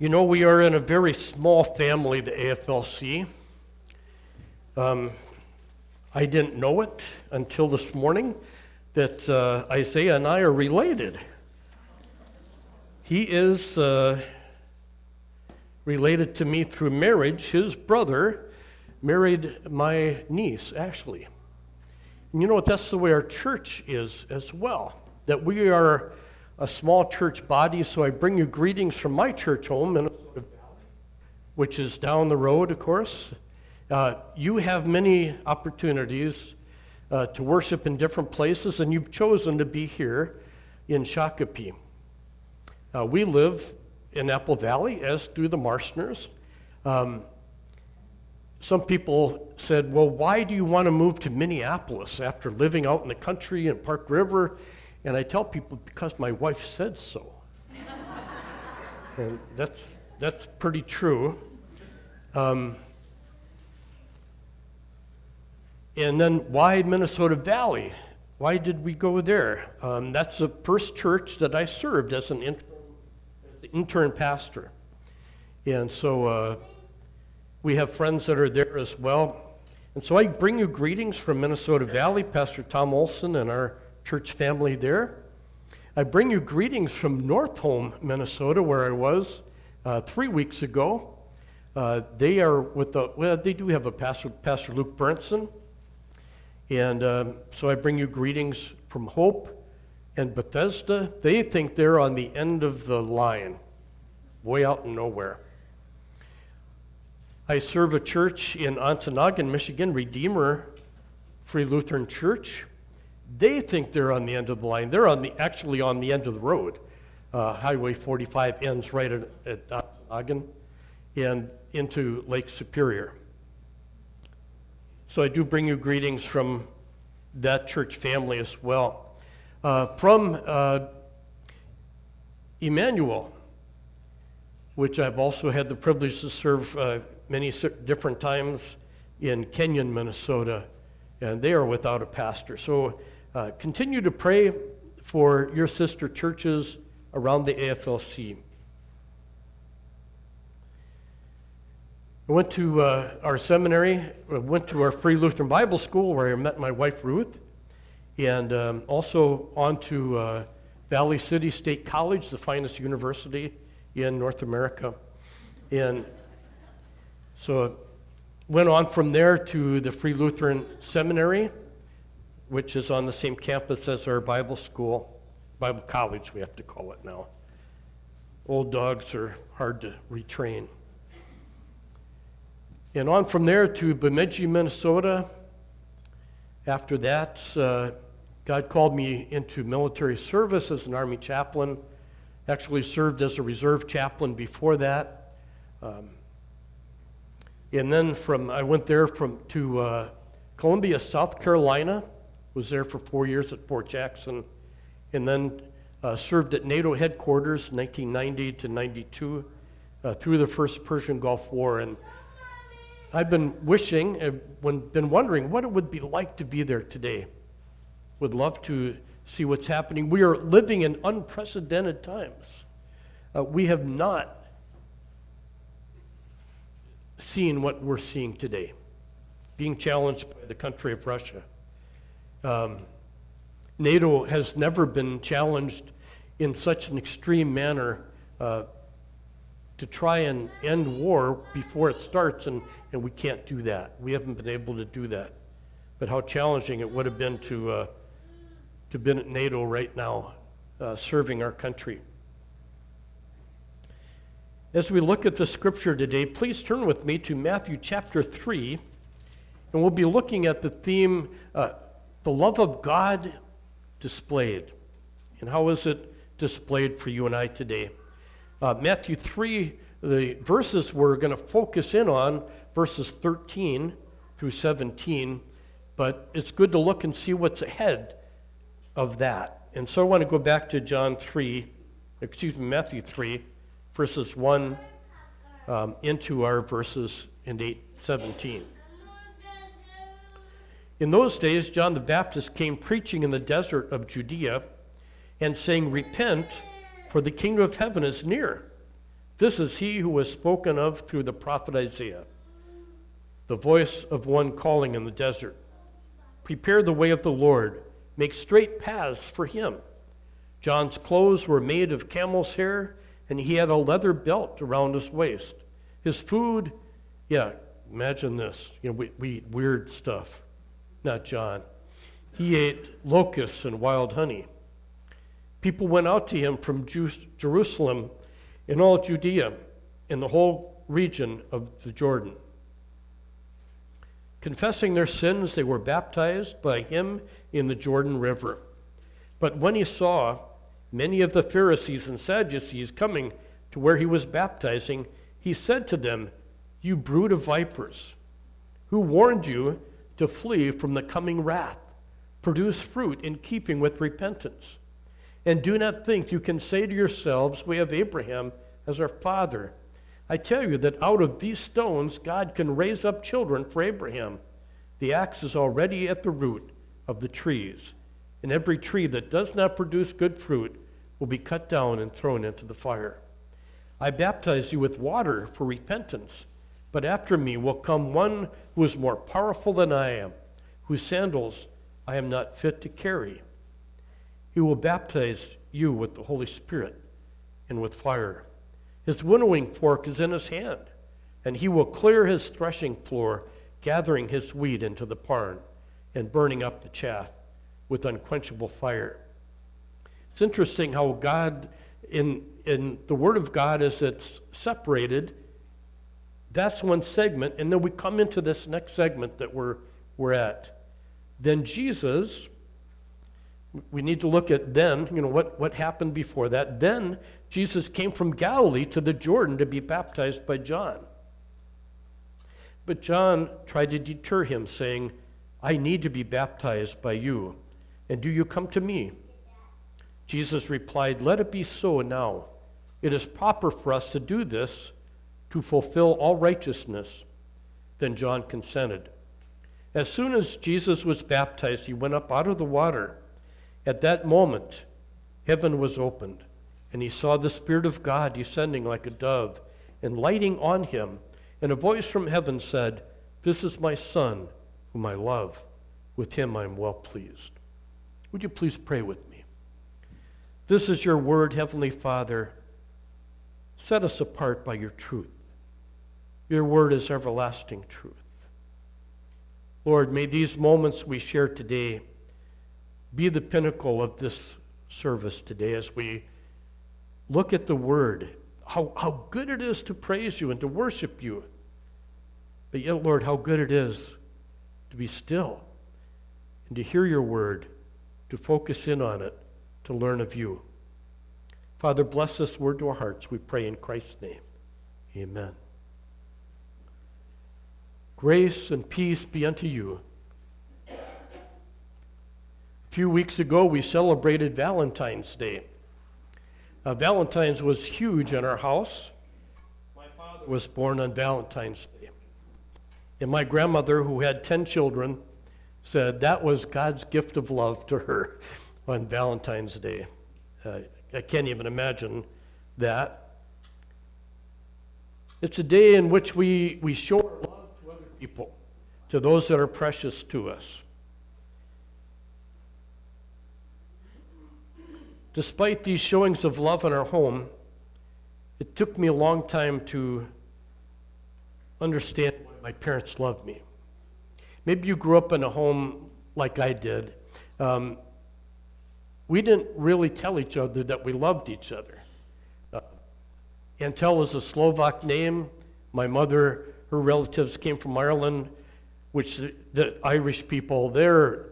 You know, we are in a very small family, the AFLC. Um, I didn't know it until this morning that uh, Isaiah and I are related. He is uh, related to me through marriage. His brother married my niece, Ashley. And you know what? That's the way our church is as well. That we are a small church body, so I bring you greetings from my church home, Minnesota which is down the road, of course. Uh, you have many opportunities uh, to worship in different places, and you've chosen to be here in Shakopee. Uh, we live in Apple Valley, as do the Marstners. Um, some people said, Well, why do you want to move to Minneapolis after living out in the country in Park River? And I tell people, Because my wife said so. and that's, that's pretty true. Um, and then why Minnesota Valley? Why did we go there? Um, that's the first church that I served as an intern, intern pastor. And so uh, we have friends that are there as well. And so I bring you greetings from Minnesota Valley, Pastor Tom Olson and our church family there. I bring you greetings from Northome, Minnesota, where I was uh, three weeks ago. Uh, they are with the, well, they do have a pastor, Pastor Luke Burnson. And um, so I bring you greetings from Hope and Bethesda. They think they're on the end of the line, way out in nowhere. I serve a church in Ontonagon, Michigan, Redeemer Free Lutheran Church. They think they're on the end of the line. They're on the, actually on the end of the road. Uh, Highway 45 ends right at, at Ontonagon and into Lake Superior. So I do bring you greetings from that church family as well. Uh, from uh, Emmanuel, which I've also had the privilege to serve uh, many different times in Kenyon, Minnesota, and they are without a pastor. So uh, continue to pray for your sister churches around the AFLC. I went to uh, our seminary, I went to our Free Lutheran Bible School where I met my wife Ruth, and um, also on to uh, Valley City State College, the finest university in North America. And so went on from there to the Free Lutheran Seminary, which is on the same campus as our Bible school, Bible college, we have to call it now. Old dogs are hard to retrain. And on from there to Bemidji, Minnesota. After that, uh, God called me into military service as an Army chaplain. Actually, served as a reserve chaplain before that. Um, and then from I went there from to uh, Columbia, South Carolina. Was there for four years at Fort Jackson, and then uh, served at NATO headquarters 1990 to 92 uh, through the first Persian Gulf War. And I've been wishing, uh, been wondering what it would be like to be there today. Would love to see what's happening. We are living in unprecedented times. Uh, we have not seen what we're seeing today, being challenged by the country of Russia. Um, NATO has never been challenged in such an extreme manner uh, to try and end war before it starts, and, and we can't do that. We haven't been able to do that. But how challenging it would have been to, uh, to been at NATO right now, uh, serving our country. As we look at the scripture today, please turn with me to Matthew chapter 3, and we'll be looking at the theme, uh, the love of God displayed. And how is it displayed for you and I today? Uh, Matthew 3, the verses we're going to focus in on, verses 13 through 17, but it's good to look and see what's ahead of that. And so I want to go back to John 3, excuse me, Matthew 3 verses 1 um, into our verses in 8, 17. In those days, John the Baptist came preaching in the desert of Judea and saying, Repent, for the kingdom of heaven is near. This is he who was spoken of through the prophet Isaiah, the voice of one calling in the desert. Prepare the way of the Lord, make straight paths for him. John's clothes were made of camel's hair, and he had a leather belt around his waist. His food, yeah, imagine this. You know, we, we eat weird stuff. Not John. He ate locusts and wild honey. People went out to him from Jerusalem and all Judea, and the whole region of the Jordan. Confessing their sins, they were baptized by him in the Jordan River. But when he saw many of the Pharisees and Sadducees coming to where he was baptizing, he said to them, You brood of vipers, who warned you to flee from the coming wrath? Produce fruit in keeping with repentance. And do not think you can say to yourselves, We have Abraham as our father. I tell you that out of these stones God can raise up children for Abraham. The axe is already at the root of the trees, and every tree that does not produce good fruit will be cut down and thrown into the fire. I baptize you with water for repentance, but after me will come one who is more powerful than I am, whose sandals I am not fit to carry. He will baptize you with the Holy Spirit and with fire. His winnowing fork is in his hand, and he will clear his threshing floor, gathering his wheat into the barn and burning up the chaff with unquenchable fire. It's interesting how God, in, in the Word of God, as it's separated, that's one segment, and then we come into this next segment that we're, we're at. Then Jesus we need to look at then, you know, what, what happened before that. Then Jesus came from Galilee to the Jordan to be baptized by John. But John tried to deter him, saying, I need to be baptized by you, and do you come to me? Jesus replied, Let it be so now. It is proper for us to do this to fulfill all righteousness. Then John consented. As soon as Jesus was baptized, he went up out of the water. At that moment, heaven was opened, and he saw the Spirit of God descending like a dove and lighting on him. And a voice from heaven said, This is my Son, whom I love. With him I am well pleased. Would you please pray with me? This is your word, Heavenly Father. Set us apart by your truth. Your word is everlasting truth. Lord, may these moments we share today be the pinnacle of this service today as we look at the Word, how, how good it is to praise you and to worship you. But yet, Lord, how good it is to be still and to hear your Word, to focus in on it, to learn of you. Father, bless this word to our hearts, we pray in Christ's name. Amen. Grace and peace be unto you a few weeks ago, we celebrated Valentine's Day. Uh, Valentine's was huge in our house. My father was born on Valentine's Day. And my grandmother, who had 10 children, said that was God's gift of love to her on Valentine's Day. Uh, I can't even imagine that. It's a day in which we, we show our love to other people, to those that are precious to us. Despite these showings of love in our home, it took me a long time to understand why my parents loved me. Maybe you grew up in a home like I did. Um, we didn't really tell each other that we loved each other. Uh, Antel is a Slovak name. My mother, her relatives came from Ireland, which the, the Irish people, they're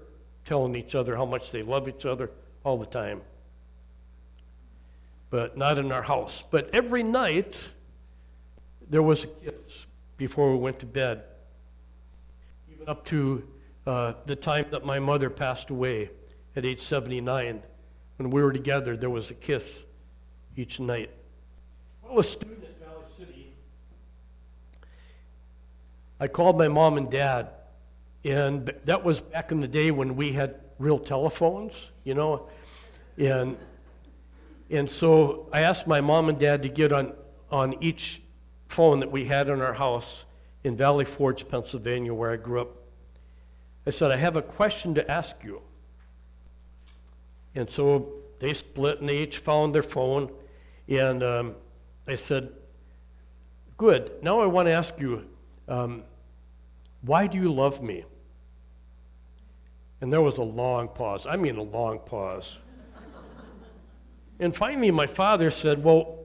telling each other how much they love each other all the time but not in our house. But every night, there was a kiss before we went to bed, even up to uh, the time that my mother passed away at age 79. When we were together, there was a kiss each night. While a student at Valley City, I called my mom and dad, and that was back in the day when we had real telephones, you know, and and so I asked my mom and dad to get on, on each phone that we had in our house in Valley Forge, Pennsylvania, where I grew up. I said, I have a question to ask you. And so they split and they each found their phone. And um, I said, Good. Now I want to ask you, um, why do you love me? And there was a long pause. I mean, a long pause. and finally, my father said, Well,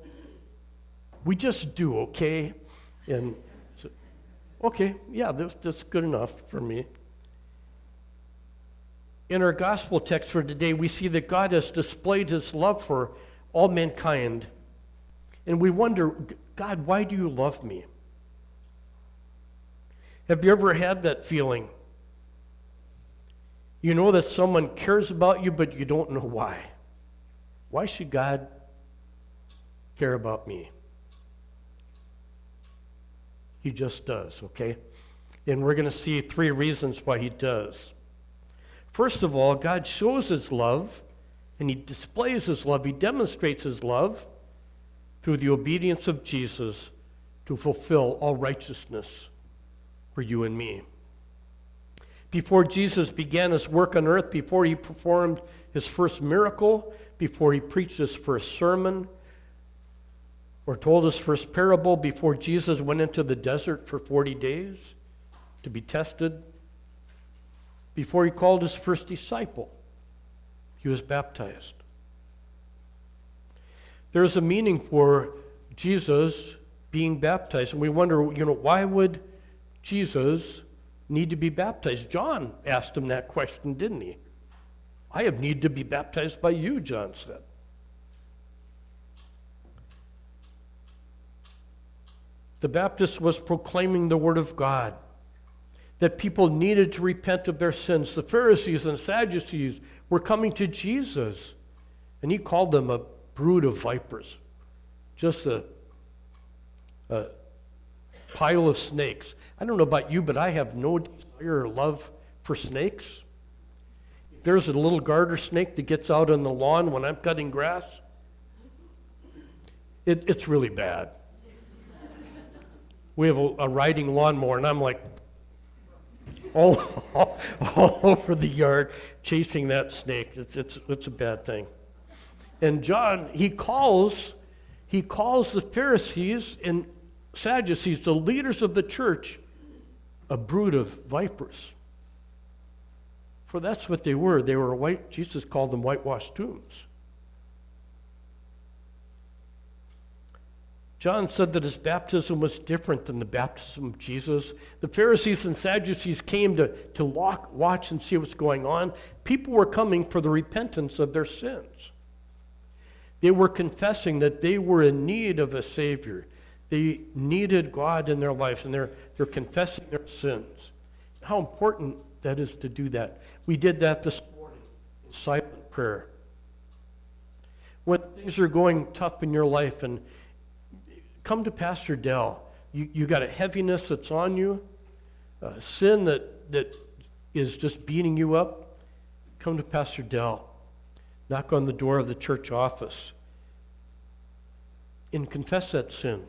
we just do, okay? And okay, yeah, that's, that's good enough for me. In our gospel text for today, we see that God has displayed his love for all mankind. And we wonder, God, why do you love me? Have you ever had that feeling? You know that someone cares about you, but you don't know why. Why should God care about me? He just does, okay? And we're going to see three reasons why he does. First of all, God shows his love and he displays his love, he demonstrates his love through the obedience of Jesus to fulfill all righteousness for you and me. Before Jesus began his work on earth, before he performed his first miracle, before he preached his first sermon, or told his first parable, before Jesus went into the desert for 40 days to be tested, before he called his first disciple, he was baptized. There's a meaning for Jesus being baptized, and we wonder, you know, why would Jesus need to be baptized? John asked him that question, didn't he? I have need to be baptized by you, John said. The Baptist was proclaiming the Word of God, that people needed to repent of their sins. The Pharisees and Sadducees were coming to Jesus, and he called them a brood of vipers, just a, a pile of snakes. I don't know about you, but I have no desire or love for snakes. If there's a little garter snake that gets out on the lawn when I'm cutting grass, it, it's really bad. We have a, a riding lawnmower, and I'm like all, all, over the yard chasing that snake. It's, it's, it's a bad thing. And John, he calls, he calls the Pharisees and Sadducees, the leaders of the church, a brood of vipers. For that's what they were. They were white, Jesus called them whitewashed tombs. John said that his baptism was different than the baptism of Jesus. The Pharisees and Sadducees came to, to lock, watch and see what's going on. People were coming for the repentance of their sins. They were confessing that they were in need of a Savior. They needed God in their lives, and they're, they're confessing their sins. How important that is to do that. We did that this morning in silent prayer. When things are going tough in your life, and come to Pastor Dell. You, you got a heaviness that's on you, a sin that, that is just beating you up. Come to Pastor Dell. Knock on the door of the church office and confess that sin.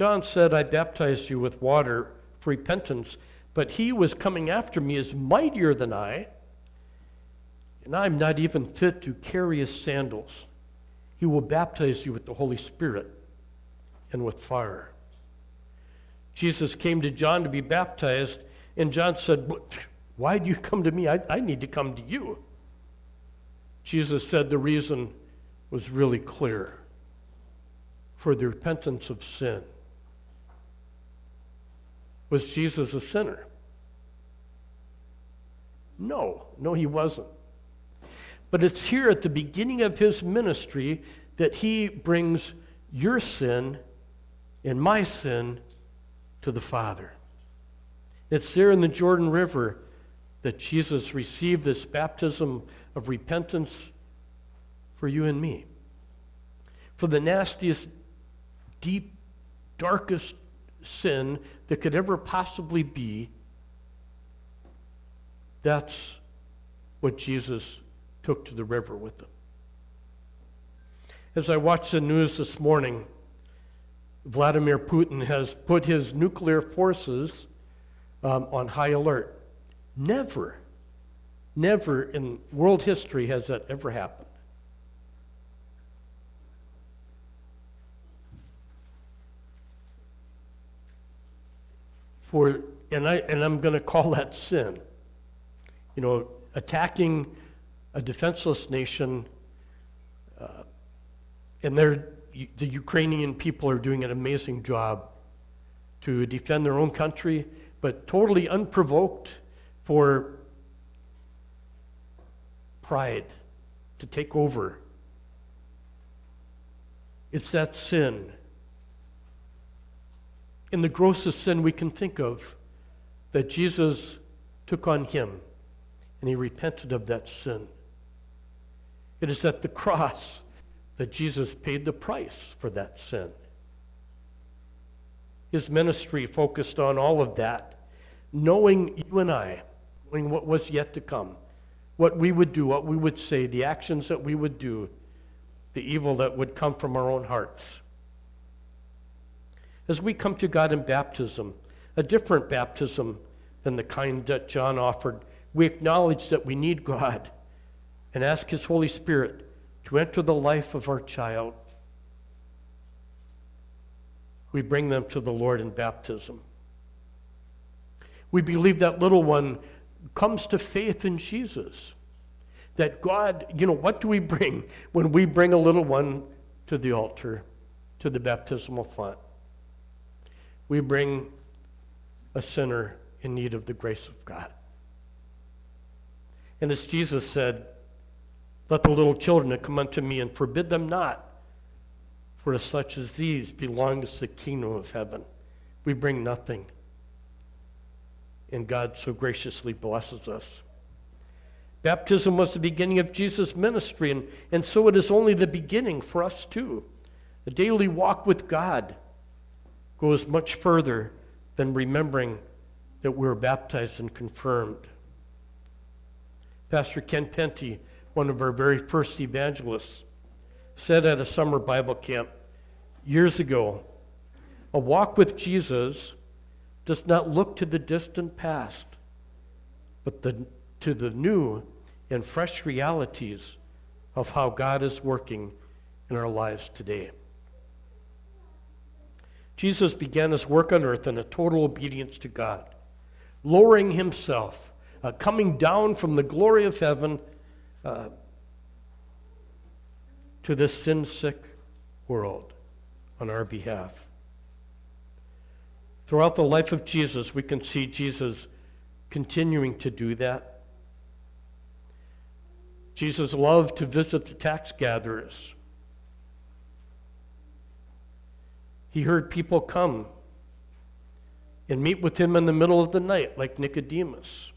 John said, I baptized you with water for repentance, but he was coming after me is mightier than I, and I'm not even fit to carry his sandals. He will baptize you with the Holy Spirit and with fire. Jesus came to John to be baptized, and John said, why do you come to me? I, I need to come to you. Jesus said the reason was really clear for the repentance of sin. Was Jesus a sinner? No, no, he wasn't. But it's here at the beginning of his ministry that he brings your sin and my sin to the Father. It's there in the Jordan River that Jesus received this baptism of repentance for you and me. For the nastiest, deep, darkest sin that could ever possibly be, that's what Jesus took to the river with him. As I watched the news this morning, Vladimir Putin has put his nuclear forces um, on high alert. Never, never in world history has that ever happened. For, and, I, and I'm going to call that sin. You know, attacking a defenseless nation, uh, and they're, the Ukrainian people are doing an amazing job to defend their own country, but totally unprovoked for pride to take over. It's that sin. In the grossest sin we can think of, that Jesus took on him and he repented of that sin. It is at the cross that Jesus paid the price for that sin. His ministry focused on all of that, knowing you and I, knowing what was yet to come, what we would do, what we would say, the actions that we would do, the evil that would come from our own hearts. As we come to God in baptism, a different baptism than the kind that John offered, we acknowledge that we need God and ask His Holy Spirit to enter the life of our child. We bring them to the Lord in baptism. We believe that little one comes to faith in Jesus. That God, you know, what do we bring when we bring a little one to the altar, to the baptismal font? We bring a sinner in need of the grace of God. And as Jesus said, let the little children come unto me and forbid them not, for to such as these belongs the kingdom of heaven. We bring nothing. And God so graciously blesses us. Baptism was the beginning of Jesus' ministry, and, and so it is only the beginning for us too. The daily walk with God goes much further than remembering that we were baptized and confirmed. Pastor Ken Penty, one of our very first evangelists, said at a summer Bible camp years ago a walk with Jesus does not look to the distant past, but the, to the new and fresh realities of how God is working in our lives today. Jesus began his work on earth in a total obedience to God, lowering himself uh, coming down from the glory of heaven uh, to this sin sick world on our behalf. Throughout the life of Jesus, we can see Jesus continuing to do that. Jesus loved to visit the tax gatherers. He heard people come and meet with him in the middle of the night, like Nicodemus.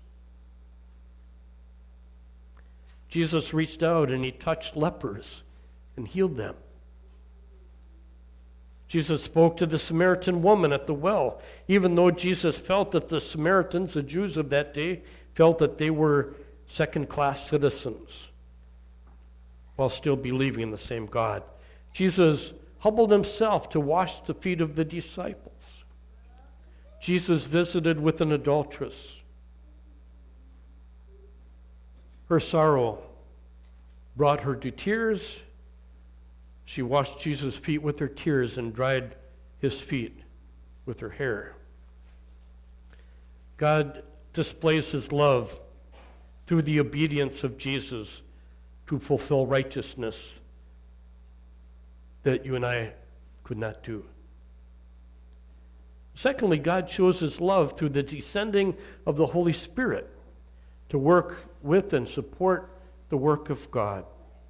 Jesus reached out and he touched lepers and healed them. Jesus spoke to the Samaritan woman at the well, even though Jesus felt that the Samaritans, the Jews of that day, felt that they were second class citizens while still believing in the same God. Jesus humbled himself to wash the feet of the disciples. Jesus visited with an adulteress. Her sorrow brought her to tears. She washed Jesus' feet with her tears and dried his feet with her hair. God displays his love through the obedience of Jesus to fulfill righteousness that you and I could not do. Secondly, God shows his love through the descending of the Holy Spirit to work with and support the work of God,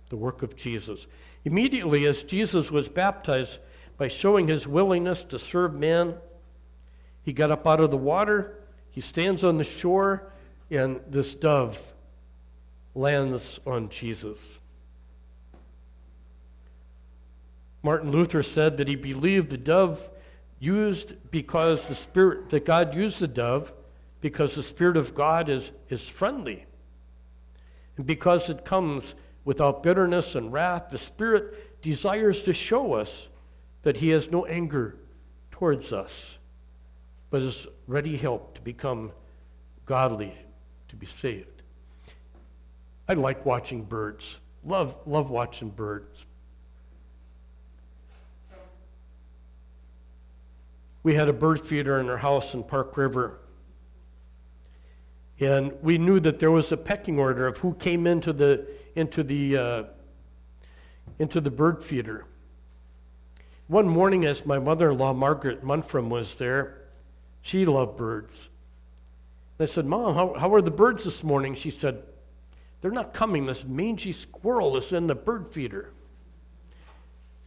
the work of Jesus. Immediately, as Jesus was baptized, by showing his willingness to serve man, he got up out of the water, he stands on the shore, and this dove lands on Jesus. Martin Luther said that he believed the dove used because the spirit that God used the dove because the Spirit of God is, is friendly. And because it comes without bitterness and wrath, the Spirit desires to show us that he has no anger towards us, but is ready help to become godly, to be saved. I like watching birds. Love, love watching birds. We had a bird feeder in our house in Park River. And we knew that there was a pecking order of who came into the, into the, uh, into the bird feeder. One morning, as my mother in law, Margaret Munfram, was there, she loved birds. I said, Mom, how, how are the birds this morning? She said, They're not coming. This mangy squirrel is in the bird feeder.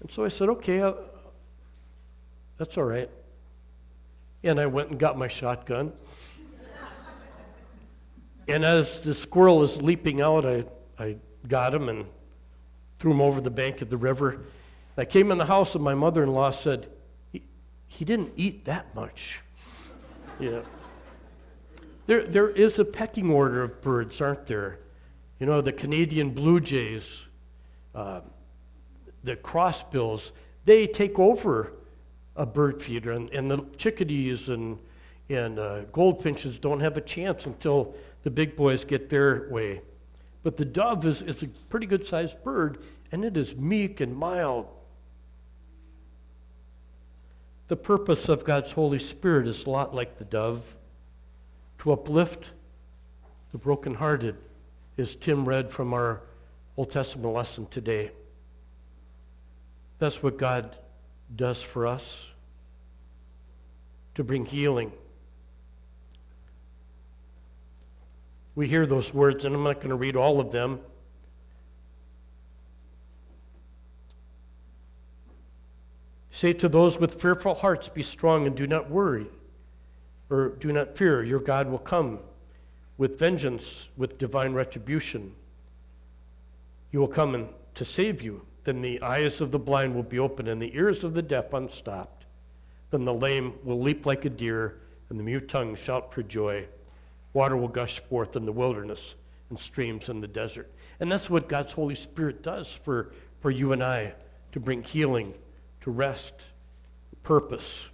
And so I said, Okay, uh, that's all right. And I went and got my shotgun. and as the squirrel is leaping out, I, I got him and threw him over the bank of the river. I came in the house and my mother in law said, he, he didn't eat that much. Yeah. There, there is a pecking order of birds, aren't there? You know, the Canadian blue jays, uh, the crossbills, they take over a bird feeder, and, and the chickadees and, and uh, goldfinches don't have a chance until the big boys get their way. But the dove is, is a pretty good sized bird, and it is meek and mild. The purpose of God's Holy Spirit is a lot like the dove to uplift the brokenhearted, as Tim read from our Old Testament lesson today. That's what God does for us to bring healing. We hear those words, and I'm not going to read all of them. Say to those with fearful hearts, Be strong and do not worry, or do not fear. Your God will come with vengeance, with divine retribution. He will come and to save you. Then the eyes of the blind will be opened, and the ears of the deaf unstopped. Then the lame will leap like a deer, and the mute tongue shout for joy. Water will gush forth in the wilderness and streams in the desert. And that's what God's Holy Spirit does for, for you and I to bring healing to rest, purpose.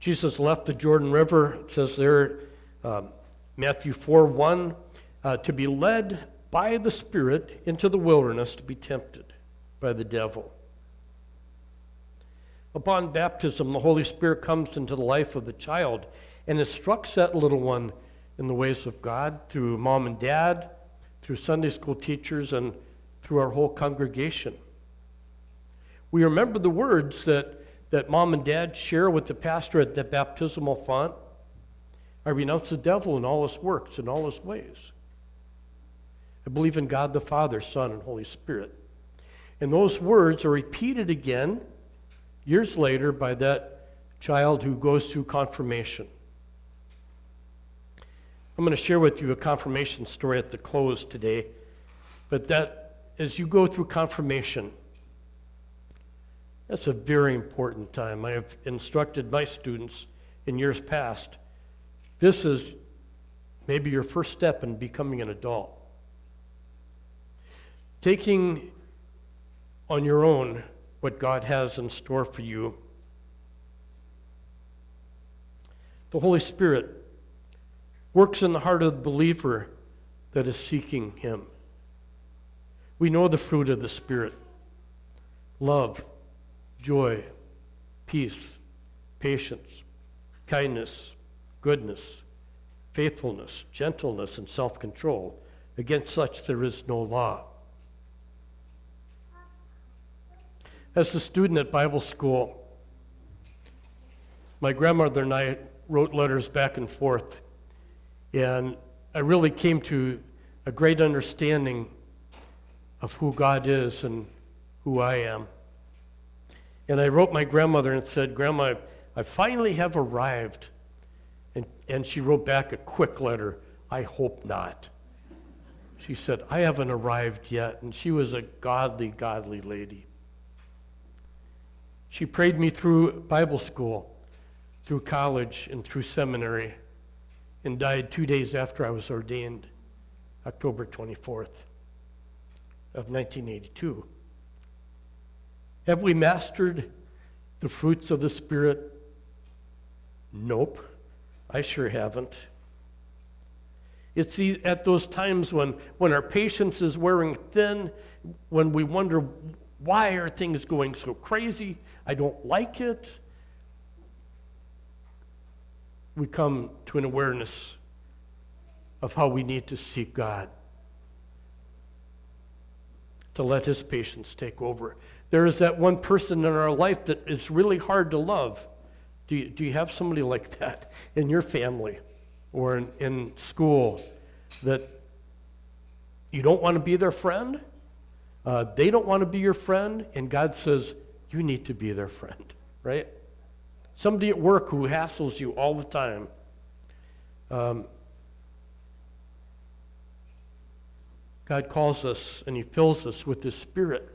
Jesus left the Jordan River, it says there, um, Matthew 4 1, uh, to be led by the Spirit into the wilderness to be tempted by the devil. Upon baptism, the Holy Spirit comes into the life of the child and instructs that little one in the ways of God through mom and dad, through Sunday school teachers, and through our whole congregation. We remember the words that, that mom and dad share with the pastor at the baptismal font. I renounce the devil and all his works and all his ways. I believe in God the Father, Son, and Holy Spirit. And those words are repeated again years later by that child who goes through confirmation. I'm going to share with you a confirmation story at the close today, but that as you go through confirmation, that's a very important time. I have instructed my students in years past. This is maybe your first step in becoming an adult. Taking on your own what God has in store for you. The Holy Spirit works in the heart of the believer that is seeking Him. We know the fruit of the Spirit love, joy, peace, patience, kindness, goodness, faithfulness, gentleness, and self control. Against such there is no law. As a student at Bible school, my grandmother and I wrote letters back and forth, and I really came to a great understanding of who God is and who I am. And I wrote my grandmother and said, Grandma, I finally have arrived. And, and she wrote back a quick letter, I hope not. She said, I haven't arrived yet. And she was a godly, godly lady. She prayed me through Bible school, through college, and through seminary, and died two days after I was ordained, October 24th. of 1982. Have we mastered the fruits of the Spirit? Nope, I sure haven't. It's at those times when, when our patience is wearing thin, when we wonder, why are things going so crazy? I don't like it. We come to an awareness of how we need to seek God, to let His patience take over. There is that one person in our life that is really hard to love. Do you, do you have somebody like that in your family or in, in school that you don't want to be their friend? Uh, they don't want to be your friend, and God says, you need to be their friend, right? Somebody at work who hassles you all the time. Um, God calls us and He fills us with His Spirit.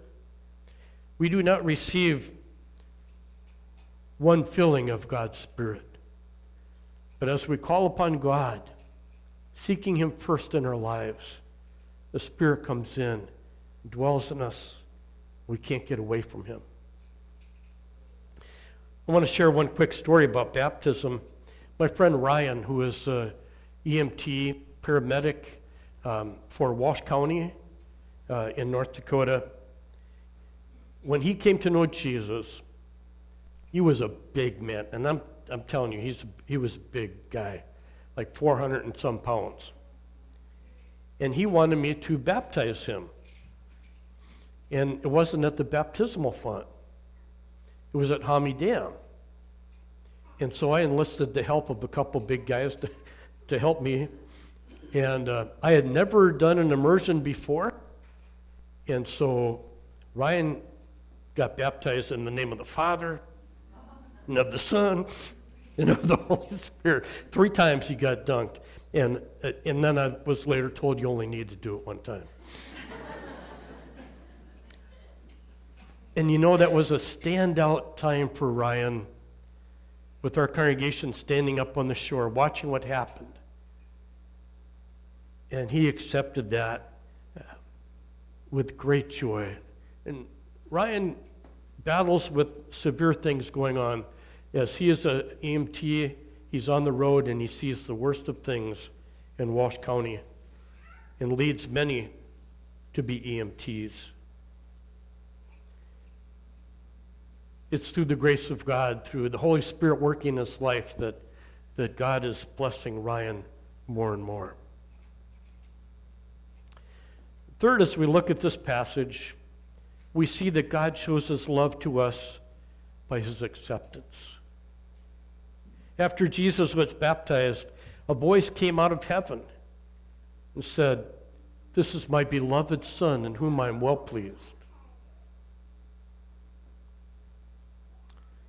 We do not receive one filling of God's Spirit. But as we call upon God, seeking Him first in our lives, the Spirit comes in, dwells in us. We can't get away from Him. I want to share one quick story about baptism. My friend Ryan, who is an EMT paramedic um, for Walsh County uh, in North Dakota, when he came to know Jesus, he was a big man. And I'm, I'm telling you, he's, he was a big guy, like 400 and some pounds. And he wanted me to baptize him. And it wasn't at the baptismal font, it was at Homme Dam. And so I enlisted the help of a couple big guys to, to help me. And uh, I had never done an immersion before. And so Ryan got baptized in the name of the Father, and of the Son, and of the Holy Spirit. Three times he got dunked. And, uh, and then I was later told you only need to do it one time. And you know, that was a standout time for Ryan with our congregation standing up on the shore, watching what happened. And he accepted that uh, with great joy. And Ryan battles with severe things going on. As he is an EMT, he's on the road and he sees the worst of things in Walsh County and leads many to be EMTs. It's through the grace of God, through the Holy Spirit working in his life, that, that God is blessing Ryan more and more. Third, as we look at this passage, we see that God shows his love to us by his acceptance. After Jesus was baptized, a voice came out of heaven and said, This is my beloved Son in whom I am well pleased.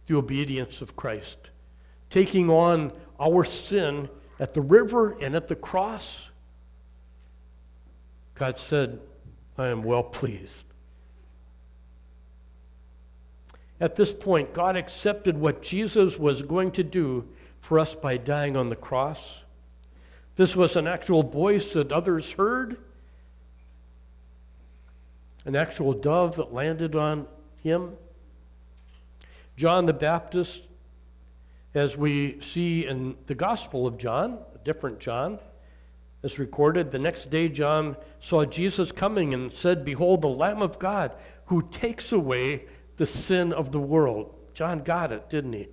The obedience of Christ, taking on our sin at the river and at the cross, God said, I am well pleased. At this point, God accepted what Jesus was going to do for us by dying on the cross. This was an actual voice that others heard, an actual dove that landed on him. John the Baptist, as we see in the Gospel of John, a different John, is recorded. The next day, John saw Jesus coming and said, Behold, the Lamb of God who takes away the sin of the world. John got it, didn't he?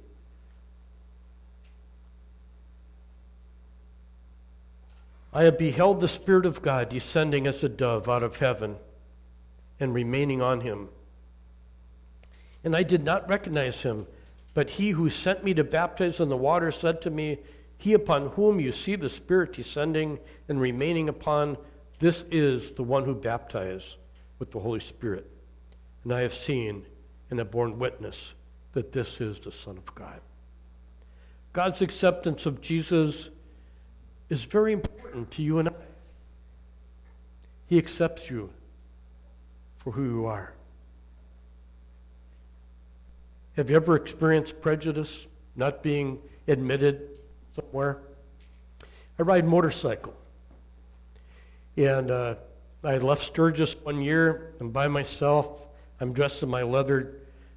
I have beheld the Spirit of God descending as a dove out of heaven and remaining on him. And I did not recognize him, but he who sent me to baptize in the water said to me, He upon whom you see the Spirit descending and remaining upon, this is the one who baptizes with the Holy Spirit. And I have seen and have borne witness that this is the Son of God. God's acceptance of Jesus is very important to you and I. He accepts you for who you are. Have you ever experienced prejudice, not being admitted somewhere? I ride motorcycle. And uh, I left Sturgis one year. I'm by myself. I'm dressed in my leather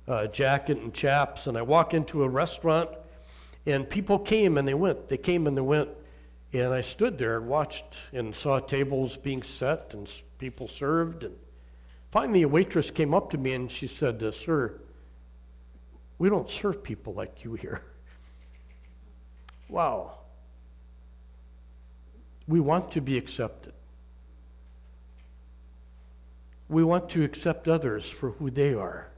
uh, jacket and chaps, and I walk into a restaurant, and people came and they went. They came and they went. And I stood there and watched and saw tables being set and people served. And finally, a waitress came up to me and she said, Sir, we don't serve people like you here. wow. We want to be accepted. We want to accept others for who they are,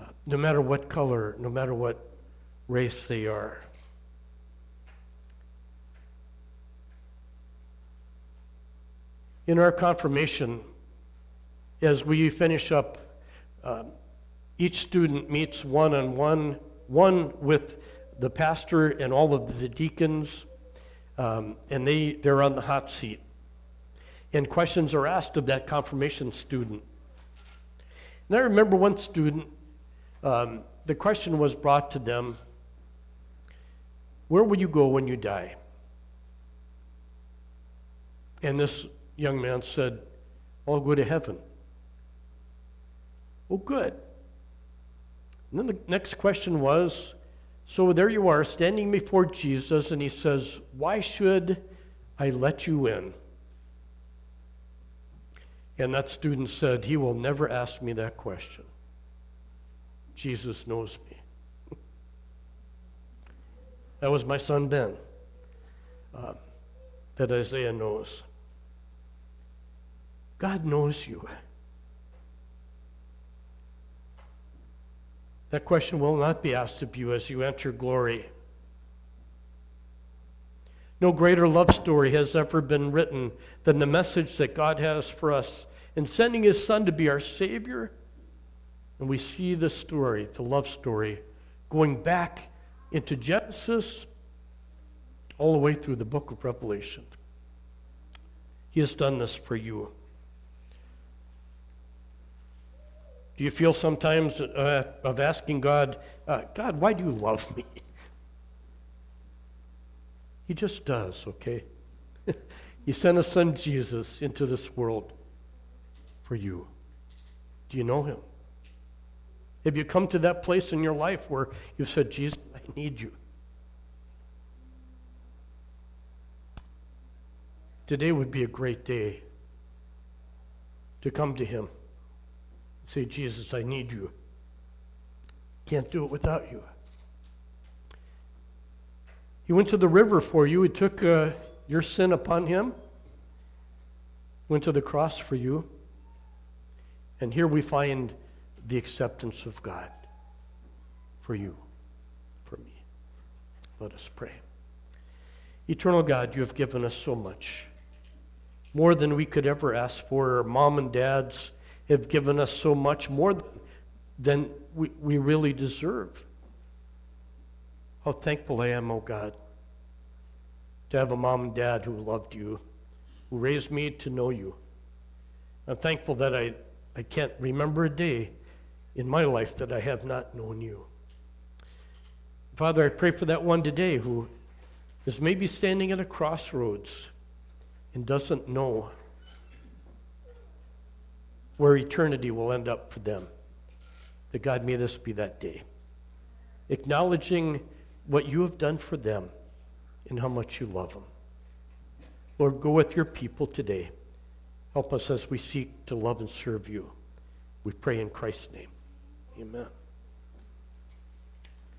uh, no matter what color, no matter what race they are. in our confirmation, as we finish up, uh, each student meets one on one, one with the pastor and all of the deacons, um, and they, they're on the hot seat. And questions are asked of that confirmation student. And I remember one student, um, the question was brought to them Where will you go when you die? And this young man said, I'll go to heaven. Well, good. And then the next question was so there you are, standing before Jesus, and he says, Why should I let you in? And that student said, He will never ask me that question. Jesus knows me. that was my son Ben, uh, that Isaiah knows. God knows you. That question will not be asked of you as you enter glory. No greater love story has ever been written than the message that God has for us in sending His Son to be our Savior. And we see the story, the love story, going back into Genesis all the way through the book of Revelation. He has done this for you. Do you feel sometimes uh, of asking God, uh, God, why do you love me? He just does, okay? he sent his son Jesus into this world for you. Do you know him? Have you come to that place in your life where you've said, Jesus, I need you? Today would be a great day to come to him. Say, Jesus, I need you. Can't do it without you. He went to the river for you. He took uh, your sin upon him, went to the cross for you. And here we find the acceptance of God for you, for me. Let us pray. Eternal God, you have given us so much, more than we could ever ask for. Mom and dads have given us so much more than we, we really deserve. How thankful I am, oh God, to have a mom and dad who loved you, who raised me to know you. I'm thankful that I, I can't remember a day in my life that I have not known you. Father, I pray for that one today who is maybe standing at a crossroads and doesn't know where eternity will end up for them. That God, may this be that day. Acknowledging what you have done for them and how much you love them. Lord, go with your people today. Help us as we seek to love and serve you. We pray in Christ's name. Amen.